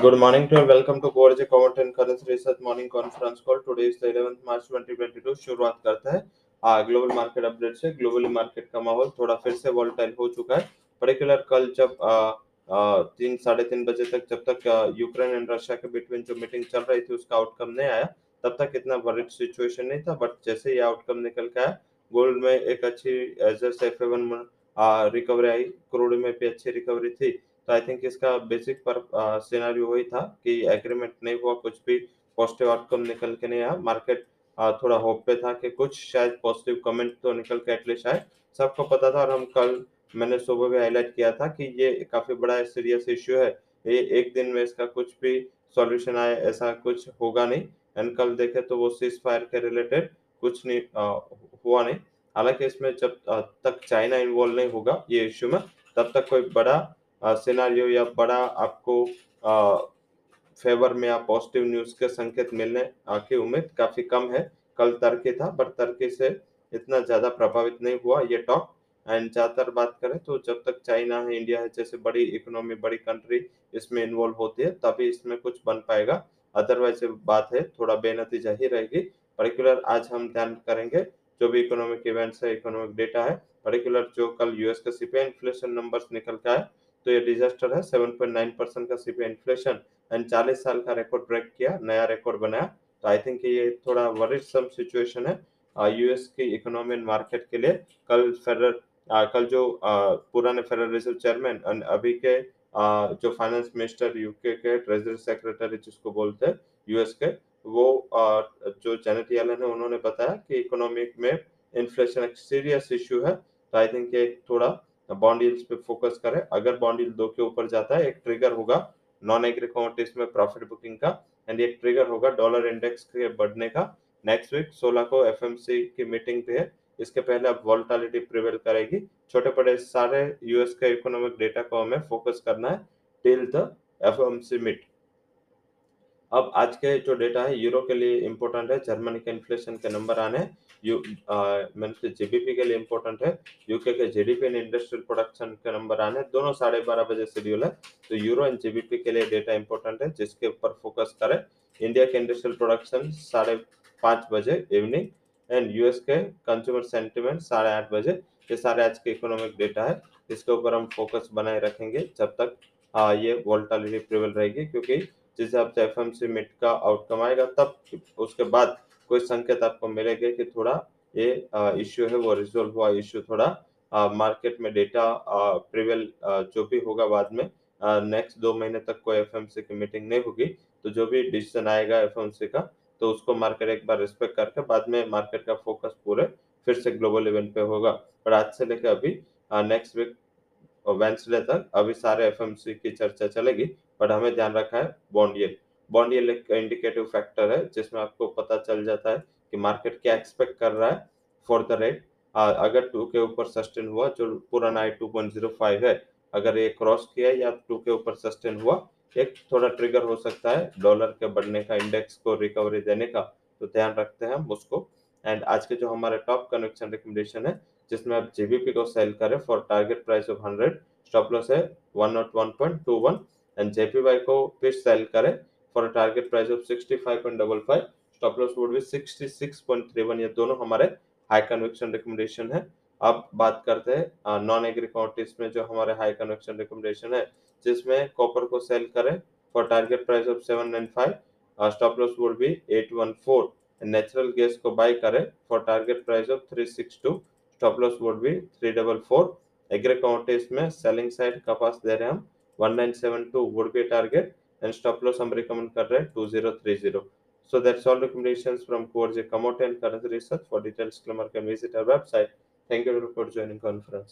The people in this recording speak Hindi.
Good morning to all. Welcome to Gorge Comment and Currency Research Morning Conference Call. Today is the 11th March 2022. शुरुआत करते हैं ग्लोबल मार्केट अपडेट से ग्लोबली मार्केट का माहौल थोड़ा फिर से वॉलेटाइल हो चुका है पर्टिकुलर कल जब आ, आ, तीन साढ़े तीन बजे तक जब तक यूक्रेन एंड रशिया के बिटवीन जो मीटिंग चल रही थी उसका आउटकम नहीं आया तब तक इतना वरिड सिचुएशन नहीं था बट जैसे ये आउटकम निकल के आया गोल्ड में एक अच्छी एज एफ़ रिकवरी आई क्रूड में भी अच्छी रिकवरी थी तो आई थिंक इसका बेसिक पर सिनेरियो वही था कि एग्रीमेंट नहीं हुआ कुछ भी पॉजिटिव आउटकम निकल के नहीं आया। मार्केट थोड़ा होप पे था कि कुछ शायद पॉजिटिव कमेंट तो निकल के एटलीस्ट आए। सबको पता था और हम कल मैंने सुबह भी हाईलाइट किया था कि ये काफ़ी बड़ा सीरियस इश्यू है। ये एक दिन में इसका कुछ भी सॉल्यूशन आए ऐसा कुछ होगा नहीं। एंड कल देखे तो वो सीज फायर के रिलेटेड कुछ नहीं आ, हुआ नहीं। हालाँकि इसमें जब तक चाइना इन्वॉल्व नहीं होगा ये इश्यू में तब तक कोई बड़ा सिनारियो या बड़ा आपको फेवर में या पॉजिटिव न्यूज़ के संकेत मिलने की उम्मीद काफ़ी कम है। कल तर्के था बट तर्के से इतना ज़्यादा प्रभावित नहीं हुआ ये टॉक एंड ज़्यादातर बात करें तो जब तक चाइना है, इंडिया है, जैसे बड़ी इकोनॉमी बड़ी कंट्री इसमें इन्वॉल्व होती है, तभी इसमें कुछ बन पाएगा। अदरवाइज़ बात है, थोड़ा बेनतीजा ही रहेगी। पर्टिकुलर आज हम ध्यान करेंगे, जो भी इकोनॉमिक इवेंट्स है इकोनॉमिक डेटा है पर्टिकुलर जो कल यूएस का सीपीआई इन्फ्लेशन नंबर्स निकल के आए तो ये डिजास्टर है। 7.9 परसेंट का सीपीआई इन्फ्लेशन एंड 40 साल का रिकॉर्ड ब्रेक किया, नया रिकॉर्ड बनाया। तो आई थिंक ये थोड़ा वरिसम सिचुएशन है यूएस की इकोनॉमी एंड मार्केट के लिए। कल फेडरल कल जो पुराने फेडरल रिज़र्व चेयरमैन एंड अभी के जो फाइनेंस मिनिस्टर यूके के ट्रेजरी सेक्रेटरी जिसको बोलते हैं यूएस के, वो जो जेनेट येलन है, उन्होंने बताया कि इकोनॉमिक में इन्फ्लेशन एक सीरियस इश्यू है। तो आई थिंक ये थोड़ा बॉन्ड यील्ड्स पे फोकस करें। अगर बॉन्ड यील्ड दो के ऊपर जाता है, एक ट्रिगर होगा नॉन एग्री में प्रॉफिट बुकिंग का एंड एक ट्रिगर होगा डॉलर इंडेक्स के बढ़ने का। नेक्स्ट वीक 16 को एफएमसी की मीटिंग पे है। इसके पहले अब वॉल्टालिटी प्रिवेल करेगी। छोटे बड़े सारे यूएस के इकोनॉमिक डेटा को हमें फोकस करना है। टिल द एफएमसी मीट अब आज के जो डेटा है यूरो के लिए इम्पोर्टेंट है जर्मनी के इन्फ्लेशन के नंबर आने यू मीन जीबीपी के लिए इम्पोर्टेंट है यूके के जीडीपी एंड इंडस्ट्रियल प्रोडक्शन के नंबर आने दोनों साढ़े बारह बजे शेड्यूल है। तो यूरो एंड जीबीपी के लिए डेटा इम्पोर्टेंट है जिसके ऊपर फोकस करें। इंडिया के इंडस्ट्रियल प्रोडक्शन साढ़े पाँच बजे इवनिंग एंड यूएस के कंज्यूमर सेंटिमेंट साढ़े आठ बजे। ये सारे आज के इकोनॉमिक डेटा है इसके ऊपर हम फोकस बनाए रखेंगे जब तक आ, ये वोल्टालिटी प्रिवेल रहेगी क्योंकि जिस हिसाब से एफ़ एम सी मिट का आउटकम आएगा, तब उसके बाद कोई संकेत आपको मिलेगा कि थोड़ा ये इश्यू है, वो रिजोल्व हुआ इश्यू थोड़ा मार्केट में डेटा प्रिवेल जो भी होगा बाद में नेक्स्ट दो महीने तक कोई एफ़ की मीटिंग नहीं होगी तो जो भी डिसीज़न आएगा एफएमसी का तो उसको मार्केट एक बार रिस्पेक्ट करके बाद में मार्केट का फोकस पूरे फिर से ग्लोबल इवेंट पे होगा। पर आज से लेकर अभी नेक्स्ट वीक वेंसडे तक अभी सारे एफएमसी की चर्चा चलेगी बट हमें ध्यान रखा है बॉन्डियल येल्ड बॉन्ड येल्ड एक इंडिकेटिव फैक्टर है, जिसमें आपको पता चल जाता है कि मार्केट क्या एक्सपेक्ट कर रहा है फॉर द रेट अगर टू के ऊपर सस्टेन हुआ, जो पुराना high two point zero five है, अगर ये क्रॉस किया या टू के ऊपर सस्टेन हुआ, एक थोड़ा ट्रिगर हो सकता है डॉलर के बढ़ने का इंडेक्स को रिकवरी देने का। तो ध्यान रखते हैं हम उसको। एंड आज के जो हमारे टॉप कनेक्शन रिकमेंडेशन है, जिसमें आप जीबीपी को सेल करें for target price of hundred stop loss है one nought one point two one and JPY को फिर सेल करें for a target price of sixty five point double five stop loss would be sixty six point three one ये दोनों हमारे हाई कन्वेक्शन रिकमेंडेशन है। अब बात करते हैं नॉन एग्री कमोडिटीज में जो हमारे हाई कन्वेक्शन रिकमेंडेशन है, जिसमें कॉपर को सेल करें for target price of seven nine five stop loss would be eight one four natural gas को बाय करें for target price of three six two stop loss would be three double four agri commodities में सेलिंग साइड कपास दे रहे हैं हम। 1972 would be a target and stop loss हम recommend कर रहे हैं 2030 so that's all recommendations from Coerce Commodity and Currency Research for details disclaimer can visit our website thank you for joining conference